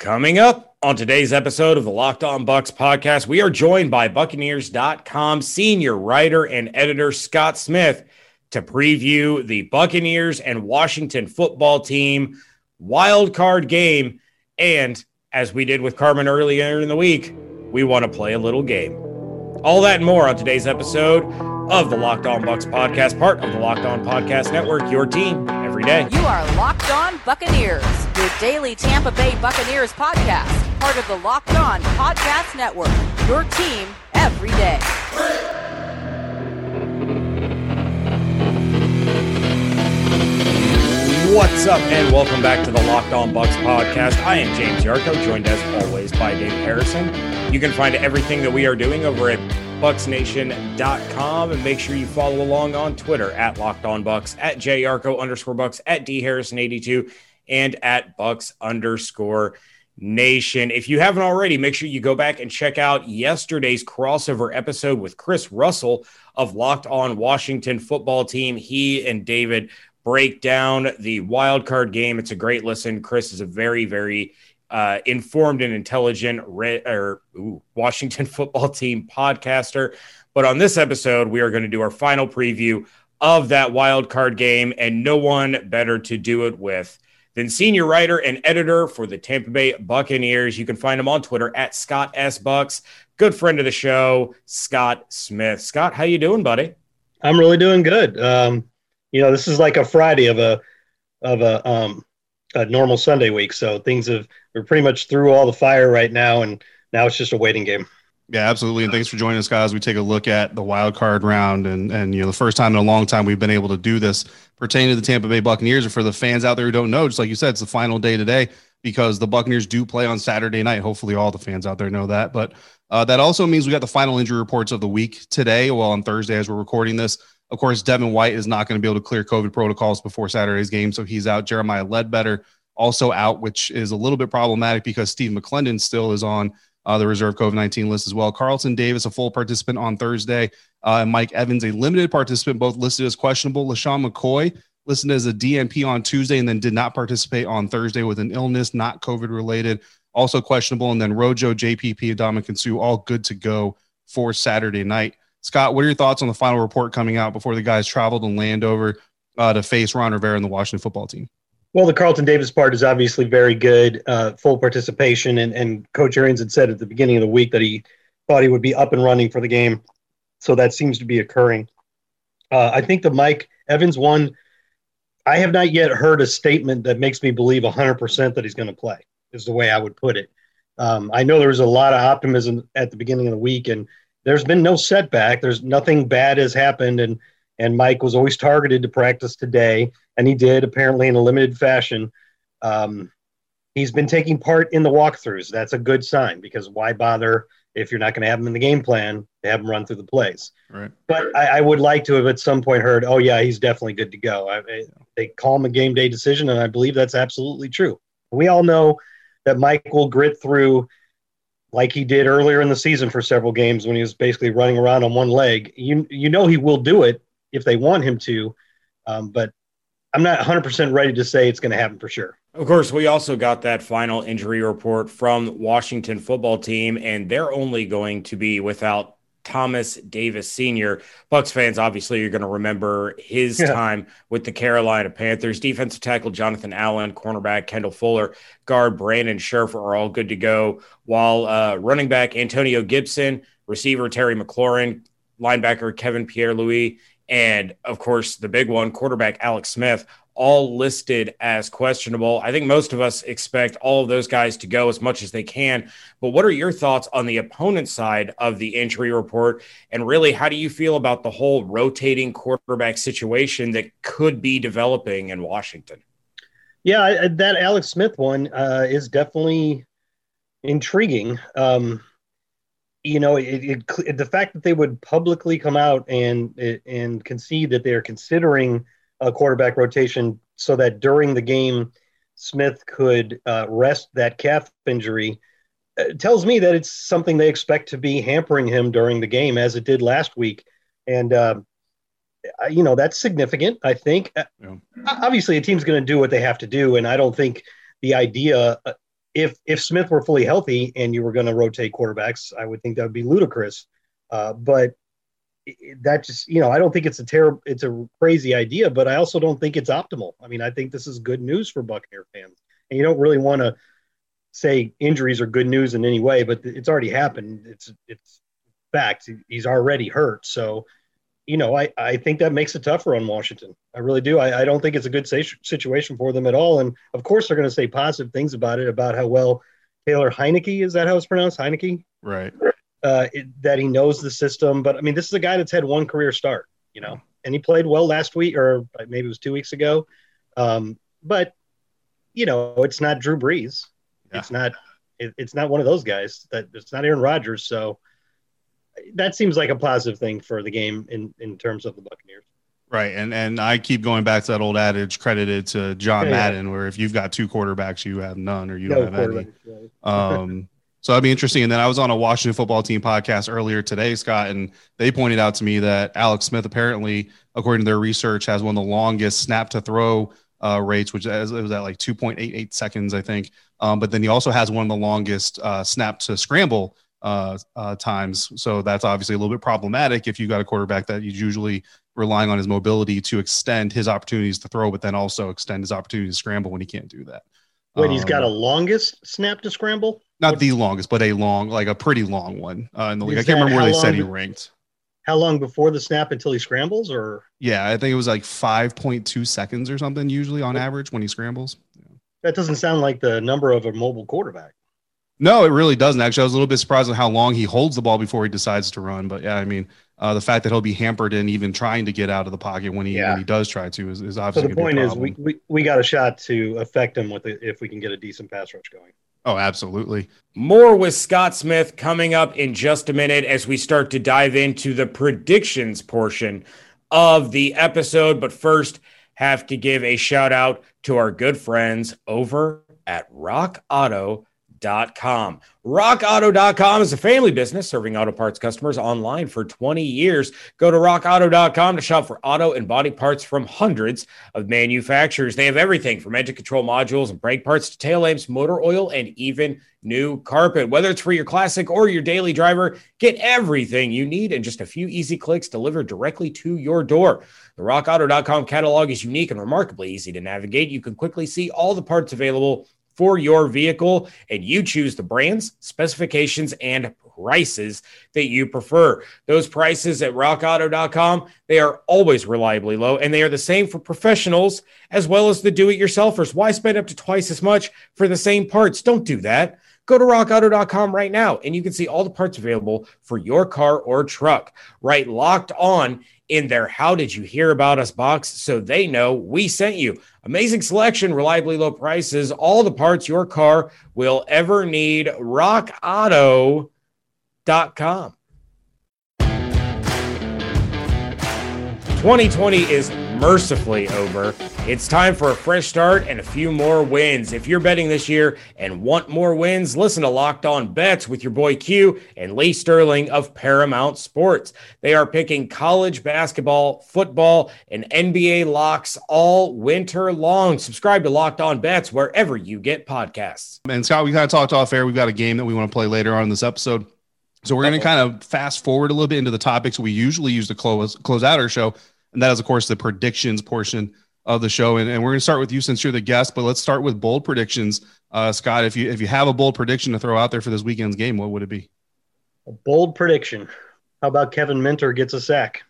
Coming up on today's episode of the Locked On Bucs podcast, we are joined by Buccaneers.com senior writer and editor Scott Smith to preview the Buccaneers and Washington football team wild card game. And as we did with Carmen earlier in the week, we want to play a little game. All that and more on today's episode of the Locked On Bucs podcast, part of the Locked On Podcast Network, your team every day. You are Locked On Buccaneers, your daily Tampa Bay Buccaneers podcast, part of the Locked On Podcast Network, your team every day. What's up, and welcome back to the Locked On Bucs podcast. I am James Yarcho, joined as always by Dave Harrison. You can find everything that we are doing over at bucsnation.com and make sure you follow along on Twitter at Locked On Bucs, at jarco underscore Bucs, at D Harrison82, and at Bucs underscore Nation. If you haven't already, make sure you go back and check out yesterday's crossover episode with Chris Russell of Locked On Washington Football Team. He and David break down the wild card game. It's a great listen. Chris is a very, very uh, informed and intelligent re- or ooh, Washington football team podcaster. But on this episode, we are going to do our final preview of that wild card game, and no one better to do it with than senior writer and editor for the Tampa Bay Buccaneers. You can find him on Twitter at Scott S Bucs. Good friend of the show, Scott Smith. Scott, how you doing, buddy? I'm really doing good. Um, you know, this is like a Friday of a of a um a normal Sunday week. So things have we're pretty much through all the fire right now, and now it's just a waiting game. Yeah, absolutely. And thanks for joining us, guys. We take a look at the wild card round, and and you know the first time in a long time we've been able to do this pertaining to the Tampa Bay Buccaneers. Or for the fans out there who don't know, just like you said, it's the final day today because the Buccaneers do play on Saturday night. Hopefully, all the fans out there know that. But uh, that also means we got the final injury reports of the week today. Well, on Thursday, as we're recording this. Of course, Devin White is not going to be able to clear COVID protocols before Saturday's game, so he's out. Jeremiah Ledbetter also out, which is a little bit problematic because Steve McLendon still is on uh, the reserve COVID 19 list as well. Carlton Davis, a full participant on Thursday, uh, and Mike Evans, a limited participant, both listed as questionable. LeSean McCoy listed as a DNP on Tuesday and then did not participate on Thursday with an illness, not COVID related, also questionable. And then Rojo, JPP, Ndamukong Suh, all good to go for Saturday night. Scott, what are your thoughts on the final report coming out before the guys traveled and land over uh, to face Ron Rivera and the Washington football team? Well, the Carlton Davis part is obviously very good, uh, full participation, and, and Coach Arians had said at the beginning of the week that he thought he would be up and running for the game, so that seems to be occurring. Uh, I think the Mike Evans one, I have not yet heard a statement that makes me believe 100% that he's going to play. Is the way I would put it. Um, I know there was a lot of optimism at the beginning of the week, and there's been no setback. There's nothing bad has happened, and and Mike was always targeted to practice today, and he did apparently in a limited fashion. Um, he's been taking part in the walkthroughs. That's a good sign because why bother if you're not going to have him in the game plan to have him run through the plays? Right. But I, I, would like to have at some point heard, oh yeah, he's definitely good to go. I, I, they call him a game day decision, and I believe that's absolutely true. We all know that Mike will grit through like he did earlier in the season for several games when he was basically running around on one leg. You you know he will do it if they want him to, um, but I'm not 100% ready to say it's going to happen for sure. Of course, we also got that final injury report from Washington football team, and they're only going to be without Thomas Davis Sr. Bucs fans, obviously, you're going to remember his yeah. time with the Carolina Panthers. Defensive tackle Jonathan Allen, cornerback Kendall Fuller, guard Brandon Scherff are all good to go. While uh, running back Antonio Gibson, receiver Terry McLaurin, linebacker Kevin Pierre Louis, and of course the big one, quarterback Alex Smith, all listed as questionable. I think most of us expect all of those guys to go as much as they can. But what are your thoughts on the opponent side of the injury report? And really, how do you feel about the whole rotating quarterback situation that could be developing in Washington? Yeah, that Alex Smith one uh, is definitely intriguing. Um, you know, it, it, the fact that they would publicly come out and and concede that they are considering a quarterback rotation so that during the game Smith could uh, rest that calf injury uh, tells me that it's something they expect to be hampering him during the game as it did last week, and uh, you know that's significant. I think uh, yeah. obviously a team's going to do what they have to do, and I don't think the idea uh, if if Smith were fully healthy and you were going to rotate quarterbacks, I would think that would be ludicrous. Uh, but that just you know I don't think it's a terrible it's a crazy idea, but I also don't think it's optimal. I mean, I think this is good news for Buccaneer fans, and you don't really want to say injuries are good news in any way, but it's already happened. It's it's fact. He's already hurt, so you know I I think that makes it tougher on Washington. I really do. I, I don't think it's a good situation for them at all, and of course they're going to say positive things about it about how well Taylor Heinicke is that how it's pronounced Heinicke right uh, it, that he knows the system. But I mean, this is a guy that's had one career start, you know, and he played well last week, or maybe it was two weeks ago. Um, but you know, it's not Drew Brees. Yeah. It's not. It, it's not one of those guys. That it's not Aaron Rodgers. So that seems like a positive thing for the game in in terms of the Buccaneers. Right, and and I keep going back to that old adage credited to John yeah, Madden, yeah. where if you've got two quarterbacks, you have none, or you no don't have any. Right. Um, so that'd be interesting. And then I was on a Washington football team podcast earlier today, Scott, and they pointed out to me that Alex Smith apparently, according to their research, has one of the longest snap to throw uh, rates, which is, was at like 2.88 seconds, I think. Um, but then he also has one of the longest uh, snap to scramble uh, uh, times. So that's obviously a little bit problematic if you've got a quarterback that he's usually relying on his mobility to extend his opportunities to throw, but then also extend his opportunity to scramble when he can't do that. Wait, um, he's got a um, longest snap to scramble? Not the longest, but a long, like a pretty long one uh, in the league. I can't remember where they said he ranked. How long before the snap until he scrambles, or? Yeah, I think it was like five point two seconds or something. Usually on average when he scrambles. That doesn't sound like the number of a mobile quarterback. No, it really doesn't. Actually, I was a little bit surprised at how long he holds the ball before he decides to run. But yeah, I mean, uh, the fact that he'll be hampered in even trying to get out of the pocket when he yeah. when he does try to is, is obviously. So the point is, we, we we got a shot to affect him with it if we can get a decent pass rush going. Oh, absolutely. More with Scott Smith coming up in just a minute as we start to dive into the predictions portion of the episode. But first, have to give a shout out to our good friends over at Rock Auto rockauto.com. Rockauto.com is a family business serving auto parts customers online for 20 years. Go to rockauto.com to shop for auto and body parts from hundreds of manufacturers. They have everything from engine control modules and brake parts to tail lamps, motor oil, and even new carpet. Whether it's for your classic or your daily driver, get everything you need in just a few easy clicks delivered directly to your door. The rockauto.com catalog is unique and remarkably easy to navigate. You can quickly see all the parts available for your vehicle, and you choose the brands, specifications, and prices that you prefer. Those prices at rockauto.com, they are always reliably low, and they are the same for professionals as well as the do-it-yourselfers. Why spend up to twice as much for the same parts? Don't do that. Go to rockauto.com right now and you can see all the parts available for your car or truck. Right locked on in their How Did You Hear About Us box so they know we sent you. Amazing selection, reliably low prices, all the parts your car will ever need. RockAuto.com. 2020 is mercifully over. It's time for a fresh start and a few more wins. If you're betting this year and want more wins, listen to Locked On Bets with your boy Q and Lee Sterling of Paramount Sports. They are picking college basketball, football, and NBA locks all winter long. Subscribe to Locked On Bets wherever you get podcasts. And Scott, we kind of talked off air. We've got a game that we want to play later on in this episode. So we're going to kind of fast forward a little bit into the topics we usually use to close close out our show and that is, of course, the predictions portion of the show. And, and we're going to start with you since you're the guest, but let's start with bold predictions. Uh, Scott, if you if you have a bold prediction to throw out there for this weekend's game, what would it be? A bold prediction. How about Kevin Minter gets a sack?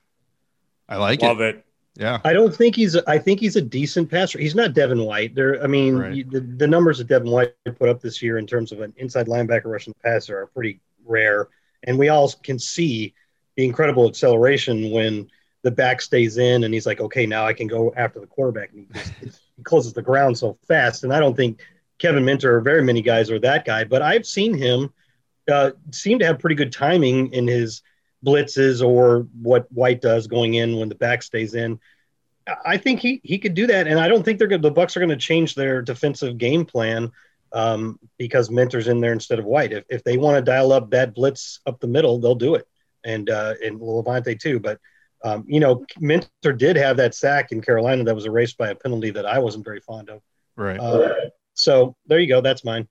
I like Love it. Love it. Yeah. I don't think he's. I think he's a decent passer. He's not Devin White. There. I mean, right. the, the numbers that Devin White put up this year in terms of an inside linebacker rushing the passer are pretty rare, and we all can see the incredible acceleration when the back stays in and he's like, okay, now I can go after the quarterback. And he, just, he closes the ground so fast. And I don't think Kevin Minter or very many guys are that guy, but I've seen him uh, seem to have pretty good timing in his blitzes or what White does going in when the back stays in. I think he, he could do that. And I don't think they're good. The Bucs are going to change their defensive game plan um, because Minter's in there instead of White. If, if they want to dial up that blitz up the middle, they'll do it. And, uh, and Lavonte too. But um, you know, Minter did have that sack in Carolina that was erased by a penalty that I wasn't very fond of. Right. Uh, so there you go. That's mine.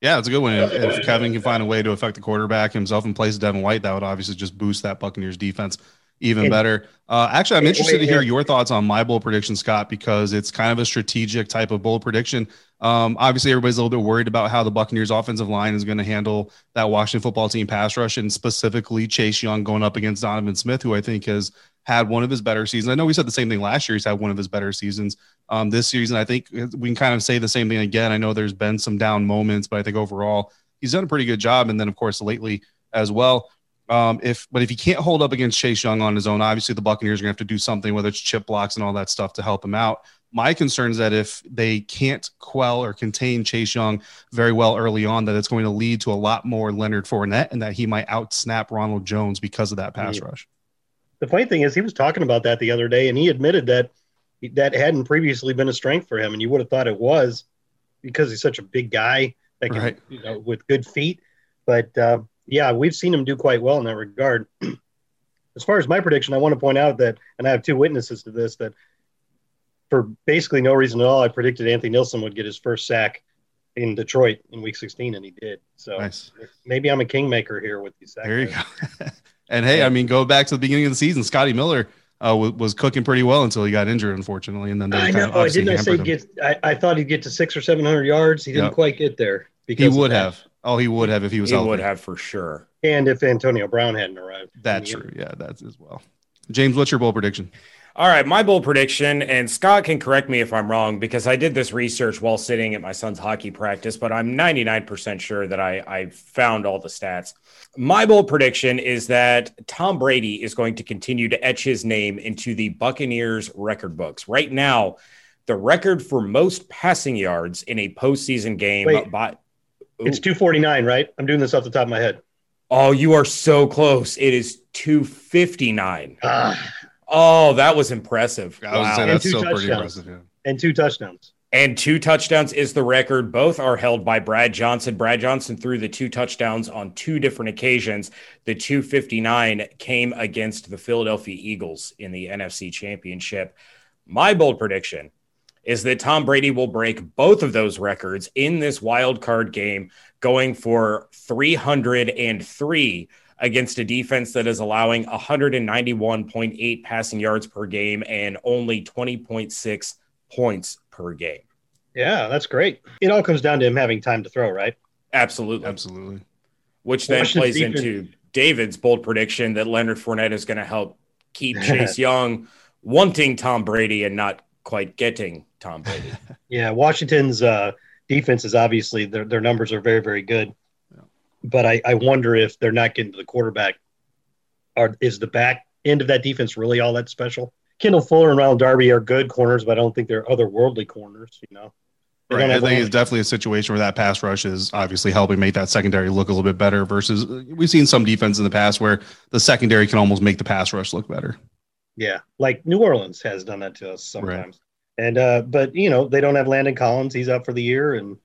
Yeah, it's a good one. If, if Kevin can find a way to affect the quarterback himself and place Devin White, that would obviously just boost that Buccaneers defense even and, better. Uh, actually, I'm interested to hear your thoughts on my bold prediction, Scott, because it's kind of a strategic type of bold prediction. Um, obviously, everybody's a little bit worried about how the Buccaneers offensive line is going to handle that Washington football team pass rush, and specifically Chase Young going up against Donovan Smith, who I think has had one of his better seasons. I know we said the same thing last year. He's had one of his better seasons. Um, this season, I think we can kind of say the same thing again. I know there's been some down moments, but I think overall he's done a pretty good job. And then, of course, lately as well. Um, if but if he can't hold up against Chase Young on his own, obviously the Buccaneers are gonna have to do something, whether it's chip blocks and all that stuff, to help him out. My concern is that if they can't quell or contain Chase Young very well early on, that it's going to lead to a lot more Leonard Fournette and that he might outsnap Ronald Jones because of that pass yeah. rush. The funny thing is, he was talking about that the other day, and he admitted that that hadn't previously been a strength for him, and you would have thought it was because he's such a big guy that can, right. you know, with good feet. But uh, yeah, we've seen him do quite well in that regard. as far as my prediction, I want to point out that, and I have two witnesses to this, that for basically no reason at all, I predicted Anthony Nelson would get his first sack in Detroit in Week 16, and he did. So nice. maybe I'm a kingmaker here with these sacks. There you go. and hey, I mean, go back to the beginning of the season. Scotty Miller uh, was, was, cooking pretty well until he got injured, unfortunately. And then they I know. I didn't I say get. I, I, thought he'd get to six or seven hundred yards. He didn't yep. quite get there. Because he would have. Oh, he would have if he was. He healthy. would have for sure. And if Antonio Brown hadn't arrived. That's true. Yeah, that's as well. James, what's your bowl prediction? All right, my bold prediction, and Scott can correct me if I'm wrong because I did this research while sitting at my son's hockey practice, but I'm 99% sure that I, I found all the stats. My bold prediction is that Tom Brady is going to continue to etch his name into the Buccaneers record books. Right now, the record for most passing yards in a postseason game Wait, by it's 249, right? I'm doing this off the top of my head. Oh, you are so close. It is 259. Ah. Oh, that was impressive. I was wow. say that's still pretty impressive. Yeah. And two touchdowns. And two touchdowns is the record. Both are held by Brad Johnson. Brad Johnson threw the two touchdowns on two different occasions. The 259 came against the Philadelphia Eagles in the NFC Championship. My bold prediction is that Tom Brady will break both of those records in this wild card game, going for 303 against a defense that is allowing 191.8 passing yards per game and only 20.6 points per game. Yeah, that's great. It all comes down to him having time to throw, right? Absolutely. Absolutely. Which then plays into David's bold prediction that Leonard Fournette is going to help keep Chase Young wanting Tom Brady and not quite getting Tom Brady. yeah, Washington's uh, defense is obviously their their numbers are very very good but I, I wonder if they're not getting to the quarterback. Are is the back end of that defense really all that special? Kendall Fuller and Ronald Darby are good corners, but I don't think they're otherworldly corners. You know. Right. I think it's definitely a situation where that pass rush is obviously helping make that secondary look a little bit better. Versus we've seen some defense in the past where the secondary can almost make the pass rush look better. Yeah, like New Orleans has done that to us sometimes. Right. And uh, but you know they don't have Landon Collins; he's out for the year, and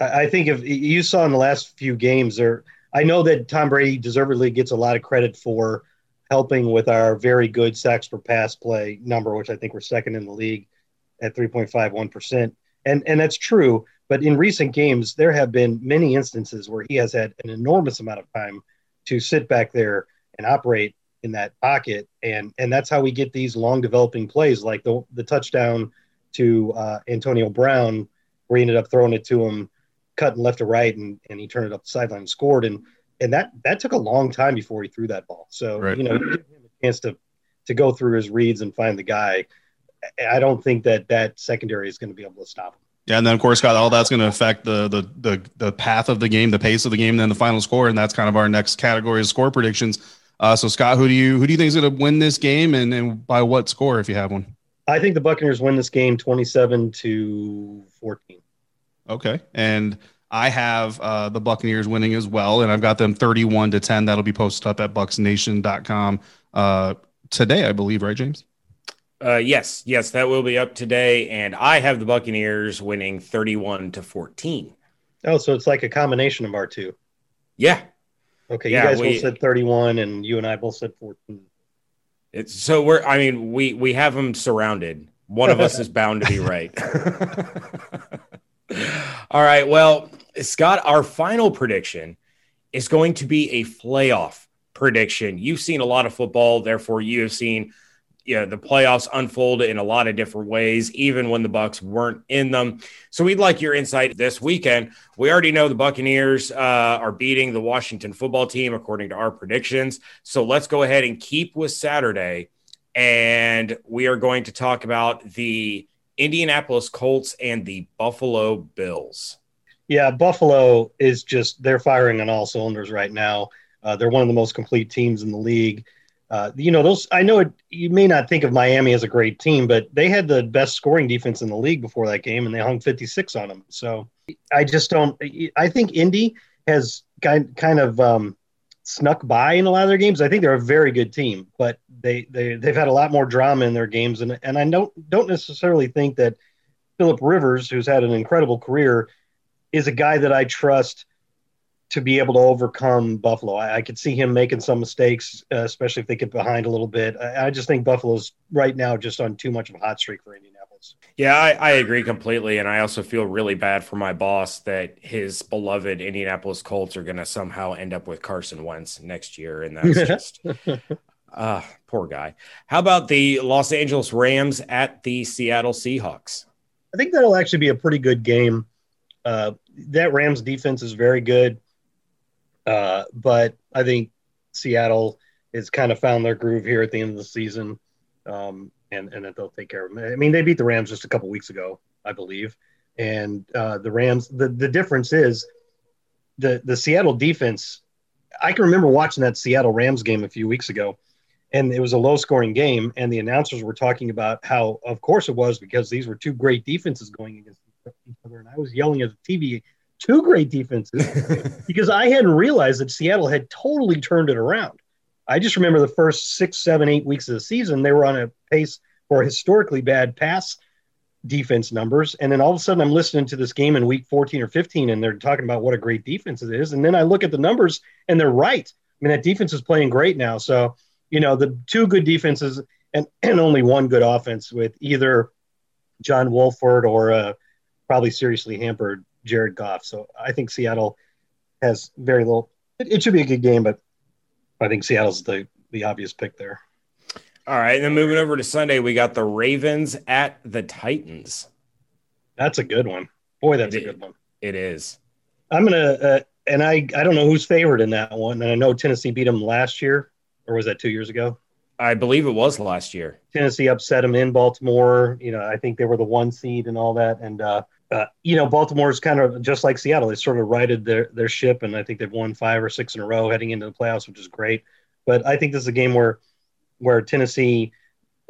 I think if you saw in the last few games, there, I know that Tom Brady deservedly gets a lot of credit for helping with our very good sacks per pass play number, which I think we're second in the league at 3.51%. And, and that's true. But in recent games, there have been many instances where he has had an enormous amount of time to sit back there and operate in that pocket. And, and that's how we get these long developing plays like the, the touchdown to uh, Antonio Brown, where he ended up throwing it to him cutting left to right, and, and he turned it up the sideline and scored. And and that that took a long time before he threw that ball. So right. you know, give him a chance to to go through his reads and find the guy. I don't think that that secondary is going to be able to stop him. Yeah, and then of course, Scott, all that's going to affect the, the the the path of the game, the pace of the game, and then the final score, and that's kind of our next category of score predictions. Uh, so, Scott, who do you who do you think is going to win this game, and, and by what score, if you have one? I think the Buccaneers win this game, twenty-seven to fourteen. Okay. And I have uh, the Buccaneers winning as well, and I've got them 31 to 10. That'll be posted up at bucsnation.com uh, today, I believe, right, James? Uh, yes, yes, that will be up today. And I have the Buccaneers winning 31 to 14. Oh, so it's like a combination of our two. Yeah. Okay. Yeah, you guys we, both said 31 and you and I both said 14. It's so we're, I mean, we, we have them surrounded. One of us is bound to be right. All right. Well, Scott, our final prediction is going to be a playoff prediction. You've seen a lot of football, therefore you have seen you know, the playoffs unfold in a lot of different ways, even when the Bucs weren't in them. So we'd like your insight this weekend. We already know the Buccaneers uh, are beating the Washington football team according to our predictions. So let's go ahead and keep with Saturday, and we are going to talk about the Indianapolis Colts and the Buffalo Bills. Yeah, Buffalo is just they're firing on all cylinders right now. Uh, they're one of the most complete teams in the league. Uh, you know, those I know it, you may not think of Miami as a great team, but they had the best scoring defense in the league before that game, and they hung 56 on them. So I just don't. I think Indy has kind kind of um, snuck by in a lot of their games. I think they're a very good team, but they they they've had a lot more drama in their games, and and I don't don't necessarily think that Philip Rivers, who's had an incredible career, is a guy that I trust to be able to overcome Buffalo. I, I could see him making some mistakes, uh, especially if they get behind a little bit. I, I, just think Buffalo's right now just on too much of a hot streak for Indianapolis. Yeah, I, I, agree completely. And I also feel really bad for my boss that his beloved Indianapolis Colts are going to somehow end up with Carson Wentz next year. And that's just. uh, poor guy. How about the Los Angeles Rams at the Seattle Seahawks? I think that'll actually be a pretty good game. Uh, that Rams defense is very good. Uh, but I think Seattle has kind of found their groove here at the end of the season, um, and and that they'll take care of them. I mean, they beat the Rams just a couple weeks ago, I believe, and uh, the Rams. The the difference is the the Seattle defense. I can remember watching that Seattle Rams game a few weeks ago, and it was a low scoring game, and the announcers were talking about how, of course, it was because these were two great defenses going against each other, and I was yelling at the TV two great defenses because I hadn't realized that Seattle had totally turned it around. I just remember the first six, seven, eight weeks of the season, they were on a pace for historically bad pass defense numbers. And then all of a sudden, I'm listening to this game in week 14 or 15, and they're talking about what a great defense it is. And then I look at the numbers, and they're right. I mean, that defense is playing great now. So, you know, the two good defenses and, and only one good offense with either John Wolford or uh, probably seriously hampered Jared Goff. So I think Seattle has very little. It, it should be a good game, but I think Seattle's the the obvious pick there. All right, and then moving over to Sunday, we got the Ravens at the Titans. That's a good one. Boy, that's it, a good one. It is. I'm gonna, uh, and I I don't know who's favored in that one. And I know Tennessee beat them last year, or was that two years ago? I believe it was last year. Tennessee upset them in Baltimore. You know, I think they were the one seed and all that. And uh, uh, you know, Baltimore's kind of just like Seattle. They sort of righted their their ship, and I think they've won five or six in a row heading into the playoffs, which is great. But I think this is a game where where Tennessee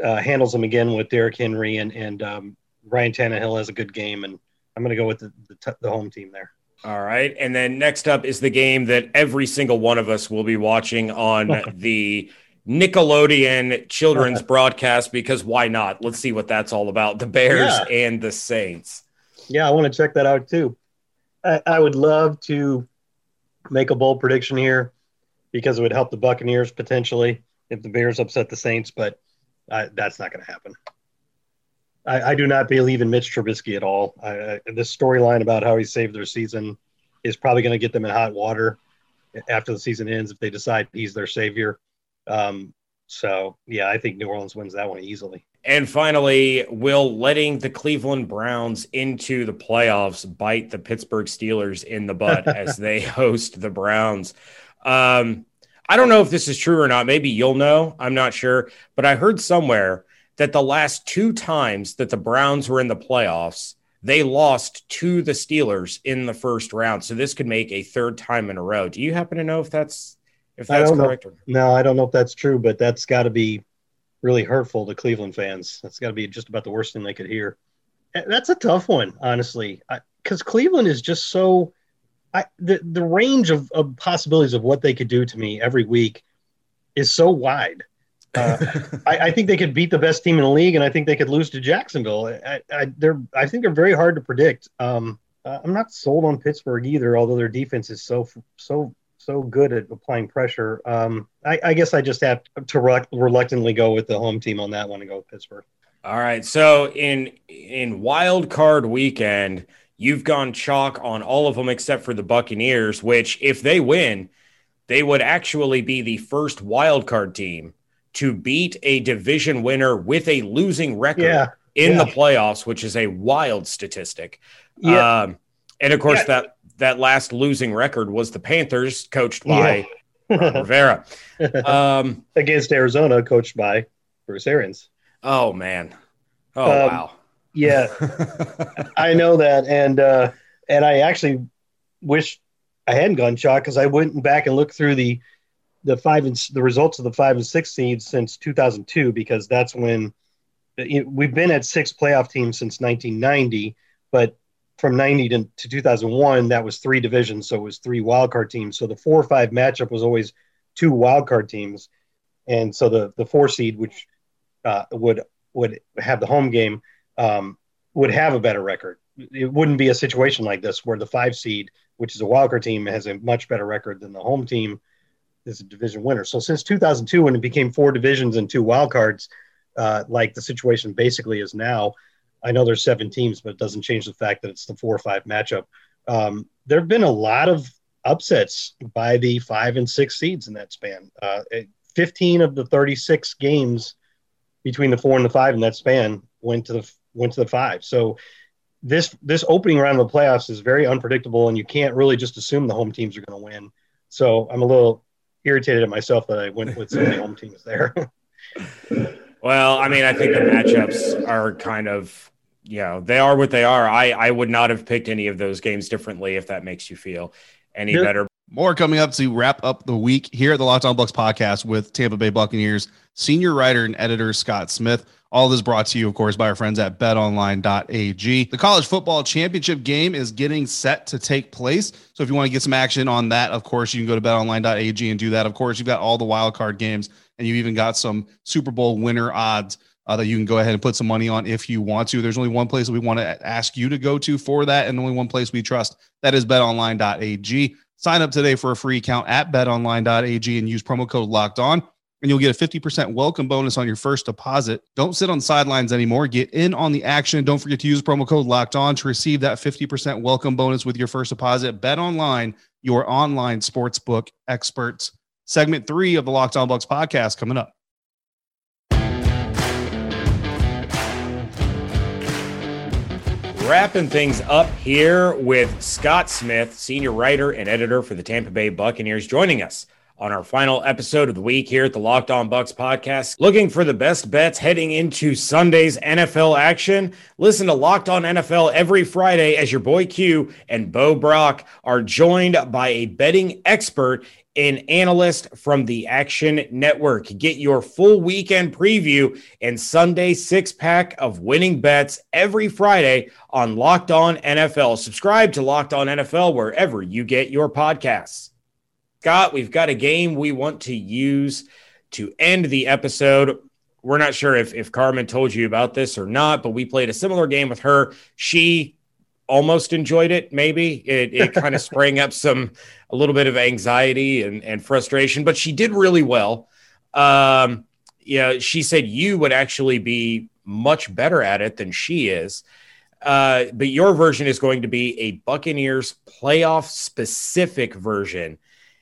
uh, handles them again with Derrick Henry and and um, Ryan Tannehill has a good game, and I'm going to go with the, the, t- the home team there. All right, and then next up is the game that every single one of us will be watching on the Nickelodeon children's broadcast because why not? Let's see what that's all about. The Bears yeah. and the Saints. Yeah, I want to check that out too. I, I would love to make a bold prediction here because it would help the Buccaneers potentially if the Bears upset the Saints, but I, that's not going to happen. I, I, do not believe in Mitch Trubisky at all. I, this storyline about how he saved their season is probably going to get them in hot water after the season ends if they decide he's their savior. Um, so, yeah, I think New Orleans wins that one easily. And finally, will letting the Cleveland Browns into the playoffs bite the Pittsburgh Steelers in the butt as they host the Browns? Um, I don't know if this is true or not. Maybe you'll know. I'm not sure. But I heard somewhere that the last two times that the Browns were in the playoffs, they lost to the Steelers in the first round. So this could make a third time in a row. Do you happen to know if that's if that's correct? Know. No, I don't know if that's true, but that's got to be really hurtful to Cleveland fans. That's got to be just about the worst thing they could hear. That's a tough one, honestly, because Cleveland is just so. I, the the range of, of possibilities of what they could do to me every week is so wide. Uh, I, I, think they could beat the best team in the league, and I think they could lose to Jacksonville. I, I, they're I think they're very hard to predict. Um, I'm not sold on Pittsburgh either, although their defense is so so so good at applying pressure. Um, I, I, guess I just have to re- reluctantly go with the home team on that one and go with Pittsburgh. All right. So in in wild card weekend, You've gone chalk on all of them except for the Buccaneers, which, if they win, they would actually be the first wild card team to beat a division winner with a losing record Yeah. in Yeah. the playoffs, which is a wild statistic. Yeah. Um, and of course, Yeah. that that last losing record was the Panthers, coached by Ron Rivera. Um, Against Arizona, coached by Bruce Arians. oh man, oh Um, wow. Yeah, I know that, and uh, and I actually wish I hadn't gone chalk because I went back and looked through the the five and the results of the five and six seeds since 2002 because that's when you know, we've been at six playoff teams since 1990, but from 90 to, to 2001 that was three divisions, so it was three wild card teams. So the four or five matchup was always two wild card teams, and so the the four seed which uh, would would have the home game um, would have a better record. It wouldn't be a situation like this where the five seed, which is a wildcard team, has a much better record than the home team is a division winner. So since 2002, when it became four divisions and two wildcards, uh, like the situation basically is now, I know there's seven teams, but it doesn't change the fact that it's the four or five matchup. Um, there have been a lot of upsets by the five and six seeds in that span. Uh, it- 15 of the 36 games between the four and the five in that span went to the went to the five. So this this opening round of the playoffs is very unpredictable, and you can't really just assume the home teams are going to win. So I'm a little irritated at myself that I went with so many home teams there. Well, I mean, I think the matchups are kind of, you know, they are what they are. I, I would not have picked any of those games differently if that makes you feel any Yeah. better. More coming up to wrap up the week here at the Locked On Bucs podcast with Tampa Bay Buccaneers senior writer and editor Scott Smith. All this brought to you, of course, by our friends at betonline.ag. The college football championship game is getting set to take place. So if you want to get some action on that, of course, you can go to betonline.ag and do that. Of course, you've got all the wild card games and you even got some Super Bowl winner odds uh, that you can go ahead and put some money on if you want to. There's only one place that we want to ask you to go to for that, and only one place we trust. That is betonline.ag. Sign up today for a free account at betonline.ag and use promo code locked on, and you'll get a 50% welcome bonus on your first deposit. Don't sit on sidelines anymore. Get in on the action. Don't forget to use promo code locked on to receive that 50% welcome bonus with your first deposit. Bet online, your online sportsbook experts. Segment three of the Locked On Bucs podcast coming up. Wrapping things up here with Scott Smith, senior writer and editor for the Tampa Bay Buccaneers, joining us on our final episode of the week here at the Locked On Bucs podcast. Looking for the best bets heading into Sunday's NFL action? Listen to Locked On NFL every Friday as your boy Q and Bo Brock are joined by a betting expert and analyst from the Action Network. Get your full weekend preview and Sunday six pack of winning bets every Friday on Locked On NFL. Subscribe to Locked On NFL wherever you get your podcasts. Scott, we've got a game we want to use to end the episode. We're not sure if, if Carmen told you about this or not, but we played a similar game with her. She almost enjoyed it, maybe. It, it kind of sprang up some a little bit of anxiety and, and frustration, but she did really well. Um, yeah, she said you would actually be much better at it than she is. Uh, but your version is going to be a Buccaneers playoff specific version.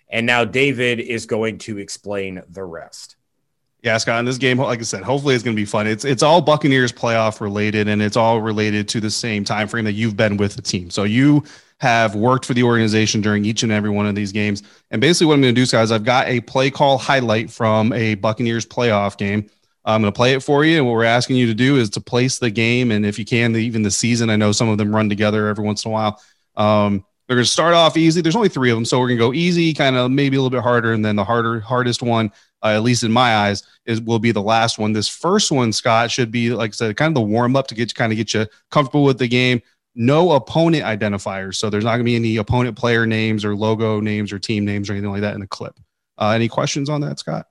And now David is going to explain the rest. Yeah, Scott, in this game, like I said, hopefully it's going to be fun. It's it's all Buccaneers playoff related, and it's all related to the same time frame that you've been with the team. So you have worked for the organization during each and every one of these games. And basically, what I'm going to do, guys, I've got a play call highlight from a Buccaneers playoff game. I'm going to play it for you, and what we're asking you to do is to place the game, and if you can, even the season. I know some of them run together every once in a while. Um, they're going to start off easy. There's only three of them, so we're going to go easy, kind of maybe a little bit harder, and then the harder, hardest one, uh, at least in my eyes, is will be the last one. This first one, Scott, should be like I said, kind of the warm up to get you kind of get you comfortable with the game. No opponent identifiers, so there's not going to be any opponent player names or logo names or team names or anything like that in the clip. Uh, any questions on that, Scott?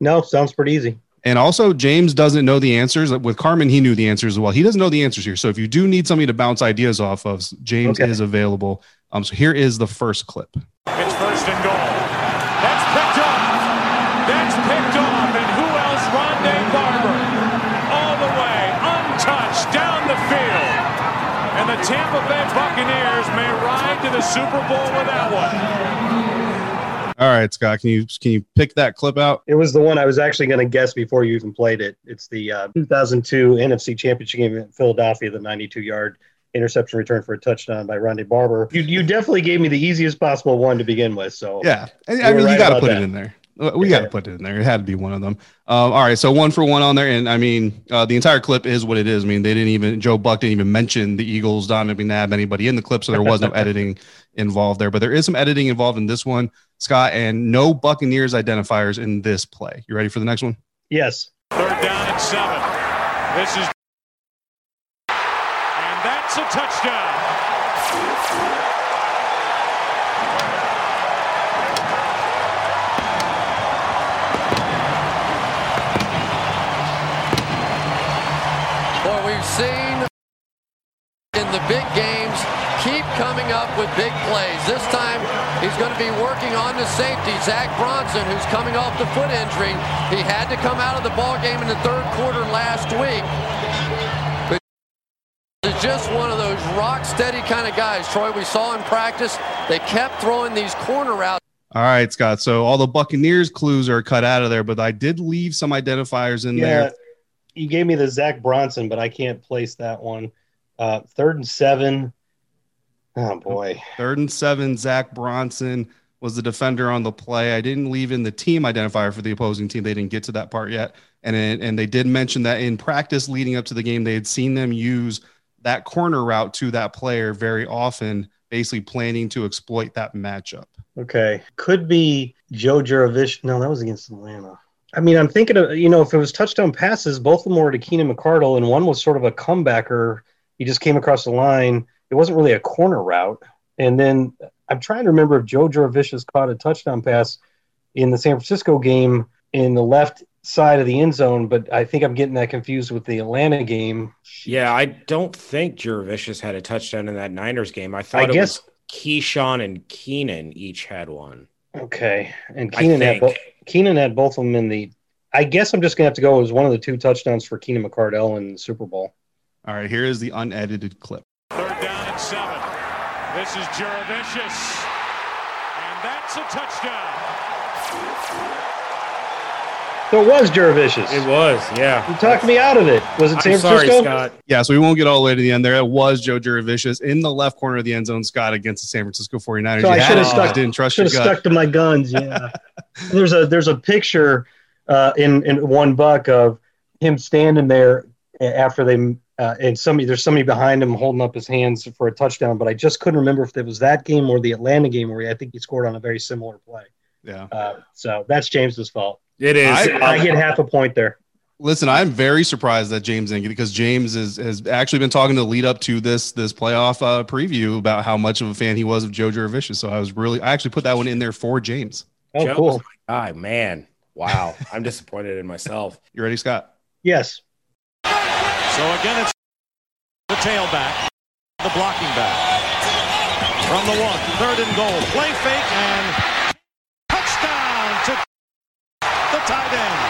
no, sounds pretty easy. And also, James doesn't know the answers. With Carmen, he knew the answers as well. He doesn't know the answers here. So if you do need somebody to bounce ideas off of, James Okay. is available. Um, so here is the first clip. It's first and goal. Tampa Bay Buccaneers may ride to the Super Bowl with that one. All right, Scott, can you can you pick that clip out? It was the one I was actually going to guess before you even played it. It's the uh, 2002 NFC Championship game in Philadelphia, the 92 yard interception return for a touchdown by Ronde Barber. You, you definitely gave me the easiest possible one to begin with. So Yeah, I, I mean, right you got to put that. it in there. Uh, We Yeah. got to put it in there. It had to be one of them. Um, all right, so one for one on there, and I mean, uh, the entire clip is what it is. I mean, they didn't even Joe Buck didn't even mention the Eagles, Donovan McNabb, anybody in the clip, so there was no editing involved there. But there is some editing involved in this one, Scott, and no Buccaneers identifiers in this play. You ready for the next one? yes, Third down and seven. This is. And that's a touchdown. Big games keep coming up with big plays. This time he's going to be working on the safety, Zack Bronson, who's coming off the foot injury. He had to come out of the ball game in the third quarter last week. But He's just one of those rock steady kind of guys. Troy, we saw in practice, they kept throwing these corner routes. All right, Scott. So all the Buccaneers clues are cut out of there, but I did leave some identifiers in yeah. there. You gave me the Zack Bronson, but I can't place that one. Uh, third and seven. Oh boy. Third and seven, Zack Bronson was the defender on the play. I didn't leave in the team identifier for the opposing team. They didn't get to that part yet. And it, and they did mention that in practice leading up to the game, they had seen them use that corner route to that player very often, basically planning to exploit that matchup. Okay. Could be Joe Jurevicius. No, that was against Atlanta. I mean, I'm thinking of, you know, if it was touchdown passes, both of them were to Keenan McCardell, and one was sort of a comebacker. He just came across the line. It wasn't really a corner route. And then I'm trying to remember if Joe Jurevicius caught a touchdown pass in the San Francisco game in the left side of the end zone, but I think I'm getting that confused with the Atlanta game. Yeah, I don't think Jurevicius had a touchdown in that Niners game. I thought I it guess- was Keyshawn and Keenan each had one. Okay. And Keenan had, bo- Keenan had both of them in the. I guess I'm just going to have to go. It was one of the two touchdowns for Keenan McCardell in the Super Bowl. All right, here is the unedited clip. Third down and seven. This is Jurevicius. And that's a touchdown. So it was Jurevicius. It was, yeah. You talked me out of it. Was it San I'm sorry, Scott. Yeah, so we won't get all the way to the end there. It was Joe Jurevicius in the left corner of the end zone, Scott, against the San Francisco 49ers. So You I should have stuck. didn't trust should your have stuck to my guns. Yeah. there's a there's a picture uh, in in one buck of him standing there after they uh, and somebody there's somebody behind him holding up his hands for a touchdown. But I just couldn't remember if it was that game or the Atlanta game where I think he scored on a very similar play. Yeah. Uh, so that's James's fault. It is. I- Um, I get half a point there. Listen, I'm very surprised that James didn't get because James is, has actually been talking to the lead up to this this playoff uh, preview about how much of a fan he was of Joe Jurevicius. So I was really, I actually put that one in there for James. Oh, Joe cool. was my guy, man. Wow. I'm disappointed in myself. You ready, Scott? Yes. So again, it's the tailback, the blocking back. From the one, third and goal. Play fake and touchdown to the tight end.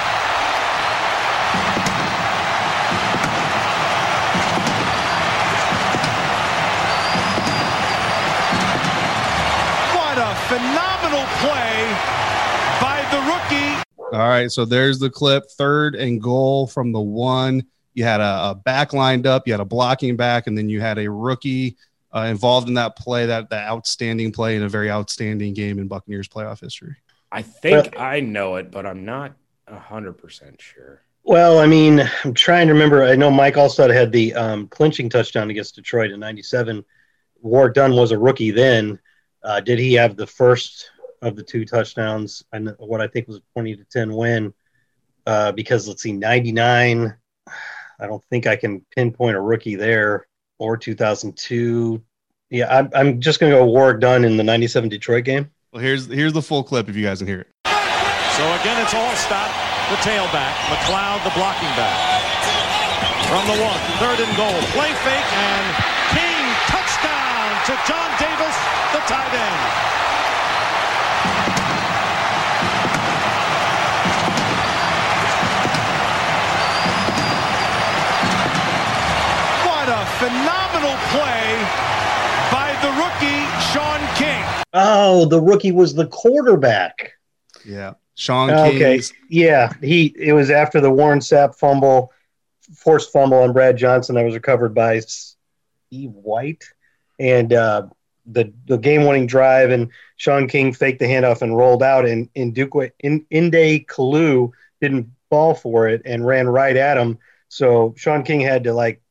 What a phenomenal play by the rookie All right. So there's the clip. Third and goal from the one. You had a, a back lined up, you had a blocking back, and then you had a rookie uh, involved in that play, that, that outstanding play in a very outstanding game in Buccaneers playoff history. I think I know it, but I'm not 100% sure. Well, I mean, I'm trying to remember. I know Mike Alstott had the um, clinching touchdown against Detroit in '97. Warrick Dunn was a rookie then. Uh, did he have the first of the two touchdowns and what I think was a 20 to 10 win? Uh, because let's see, 99. I don't think I can pinpoint a rookie there or 2002. Yeah, I'm, I'm just going to go Warrick Dunn in the 97 Detroit game. Well, here's here's the full clip if you guys can hear it. So again, it's Alstott, the tailback. McLeod, the blocking back. From the one, third and goal. Play fake and King touchdown to John Davis, the tight end. phenomenal play by the rookie, Shaun King. Oh, the rookie was the quarterback. Yeah. Shaun King. Okay. Yeah. He it was after the Warren Sapp fumble, forced fumble on Brad Johnson that was recovered by Steve White. And uh, the, the game winning drive and Shaun King faked the handoff and rolled out and in Duke in Inde Kalu didn't fall for it and ran right at him. So Shaun King had to like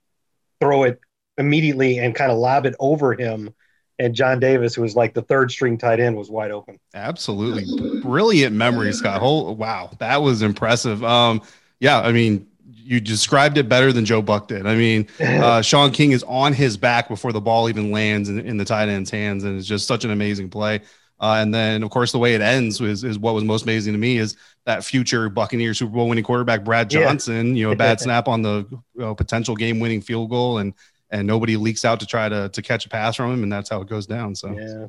throw it immediately and kind of lob it over him. And John Davis, who was like the third string tight end, was wide open. Absolutely brilliant memory, Scott. Whole, wow, that was impressive. Um, yeah, I mean, you described it better than Joe Buck did. I mean, uh, Shaun King is on his back before the ball even lands in, in the tight end's hands, and it's just such an amazing play. Uh, and then, of course, the way it ends is, is what was most amazing to me is that future Buccaneer Super Bowl winning quarterback Brad Yeah. Johnson. You know, a bad snap on the you know, potential game winning field goal, and and nobody leaks out to try to to catch a pass from him, and that's how it goes down. So Yeah,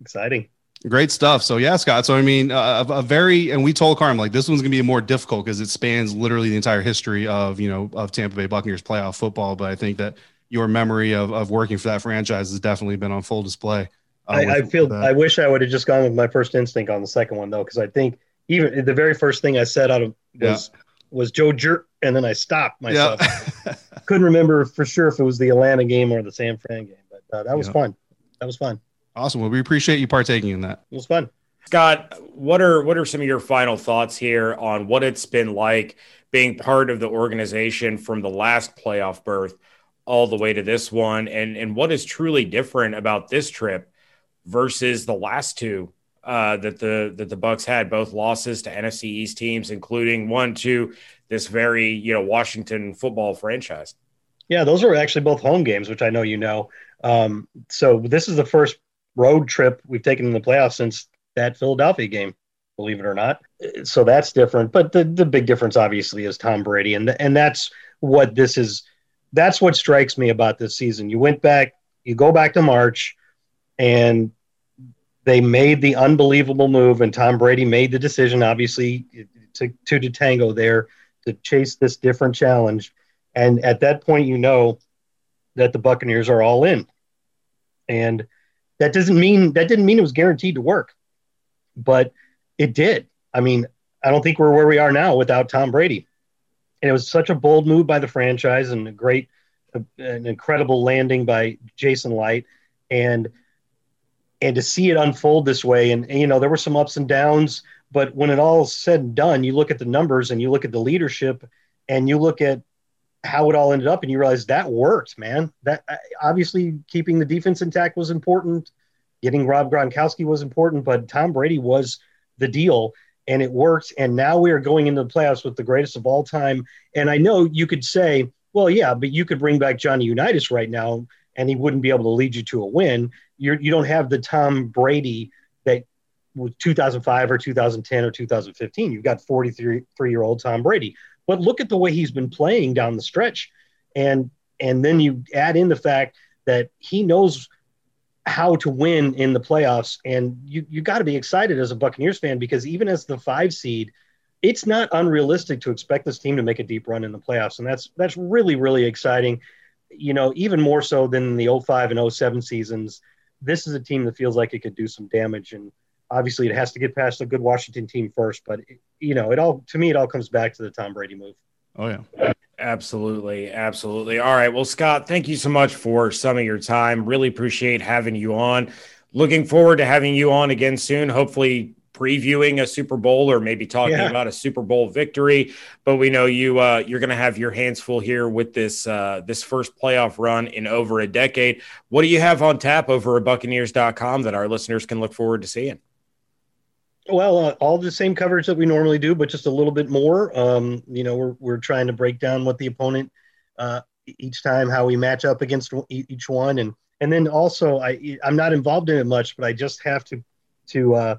exciting. Great stuff. So yeah, Scott. So I mean, uh, a, a very and we told Carm like this one's gonna be more difficult because it spans literally the entire history of you know of Tampa Bay Buccaneers playoff football. But I think that your memory of, of working for that franchise has definitely been on full display. I, I feel. I wish I would have just gone with my first instinct on the second one though, because I think even the very first thing I said out of was was Joe Jerk, and then I stopped myself. yeah. Couldn't remember for sure if it was the Atlanta game or the San Fran game, but uh, that was Yeah. fun. That was fun. awesome. Well, we appreciate you partaking in that. It was fun. Scott, what are what are some of your final thoughts here on what it's been like being part of the organization from the last playoff berth all the way to this one, and and what is truly different about this trip versus the last two uh, that the that the Bucs had, both losses to NFC East teams, including one to this very you know Washington football franchise. Yeah, those are actually both home games, which I know you know. Um, so this is the first road trip we've taken in the playoffs since that Philadelphia game, believe it or not. So that's different. But the, the big difference, obviously, is Tom Brady, and and that's what this is. That's what strikes me about this season. You went back, you go back to March, and they made the unbelievable move, and Tom Brady made the decision, obviously, to to, to tango there to chase this different challenge. And at that point, you know that the Buccaneers are all in. And that doesn't mean that didn't mean it was guaranteed to work, but it did. I mean, I don't think we're where we are now without Tom Brady. And it was such a bold move by the franchise and a great, uh, an incredible landing by Jason Licht, and and to see it unfold this way. And, and you know, there were some ups and downs, but when it all said and done, you look at the numbers and you look at the leadership, and you look at how it all ended up and you realize that worked, man. That obviously keeping the defense intact was important. Getting Rob Gronkowski was important, but Tom Brady was the deal and it worked. And now we are going into the playoffs with the greatest of all time. And I know you could say, well, yeah, but you could bring back Johnny Unitas right now and he wouldn't be able to lead you to a win. You're, you don't have the Tom Brady that was 2005 or 2010 or 2015. You've got 43 year old Tom Brady. But look at the way he's been playing down the stretch, and and then you add in the fact that he knows how to win in the playoffs, and you you got to be excited as a Buccaneers fan because even as the five seed, it's not unrealistic to expect this team to make a deep run in the playoffs, and that's that's really really exciting. You know, even more so than the 05 and 07 seasons. This is a team that feels like it could do some damage, and obviously it has to get past a good Washington team first. But you know, it all to me it all comes back to the Tom Brady move. Oh yeah. Absolutely. Absolutely. All right. Well, Scott, thank you so much for some of your time. Really appreciate having you on. Looking forward to having you on again soon. Hopefully, previewing a Super Bowl or maybe talking Yeah. about a Super Bowl victory. But we know you uh, you're going to have your hands full here with this uh, this first playoff run in over a decade. What do you have on tap over at Buccaneers.com that our listeners can look forward to seeing? Well, uh, all the same coverage that we normally do, but just a little bit more. Um, you know, we're we're trying to break down what the opponent uh, each time, how we match up against each one, and and then also I I'm not involved in it much, but I just have to to uh,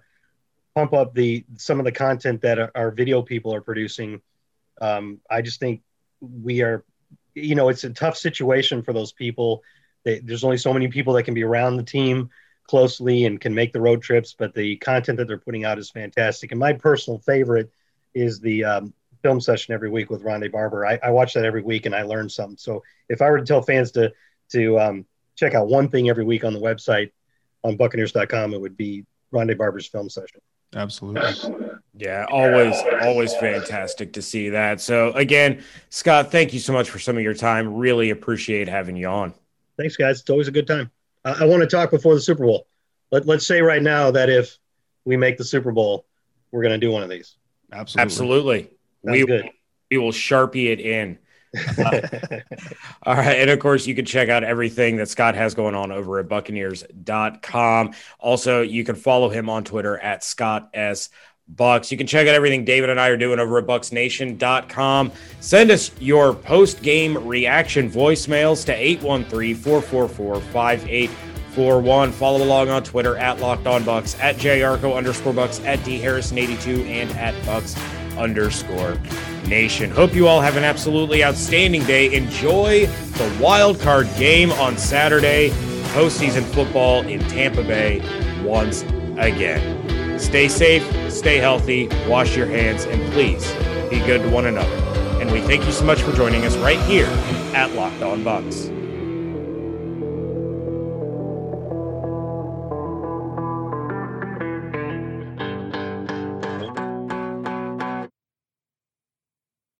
pump up the some of the content that our, our video people are producing. Um, I just think we are, you know, it's a tough situation for those people. They, there's only so many people that can be around the team closely and can make the road trips, but the content that they're putting out is fantastic. And my personal favorite is the um, film session every week with Rondé Barber. I, I watch that every week and I learn something. So if I were to tell fans to to um, check out one thing every week on the website, on Buccaneers.com, it would be Rondé Barber's film session. Absolutely. Yeah, always, always fantastic to see that. So, again, Scott, thank you so much for some of your time. Really appreciate having you on. Thanks, guys. It's always a good time. Uh, I want to talk before the Super Bowl. Let, let's say right now that if we make the Super Bowl, we're going to do one of these. Absolutely. Absolutely. we, good. we will sharpie it in. All right. And of course, you can check out everything that Scott has going on over at Buccaneers.com. Also, you can follow him on Twitter at Scott S. Bucs. You can check out everything David and I are doing over at BucsNation.com. Send us your post game reaction voicemails to 813 444 5841. Follow along on Twitter at Locked On Bucs, at JArco underscore Bucs, at D Harrison82, and at Bucs underscore Nation. Hope you all have an absolutely outstanding day. Enjoy the wild card game on Saturday. Postseason football in Tampa Bay once again. Stay safe, stay healthy, wash your hands, and please be good to one another. And we thank you so much for joining us right here at Locked On Bucs.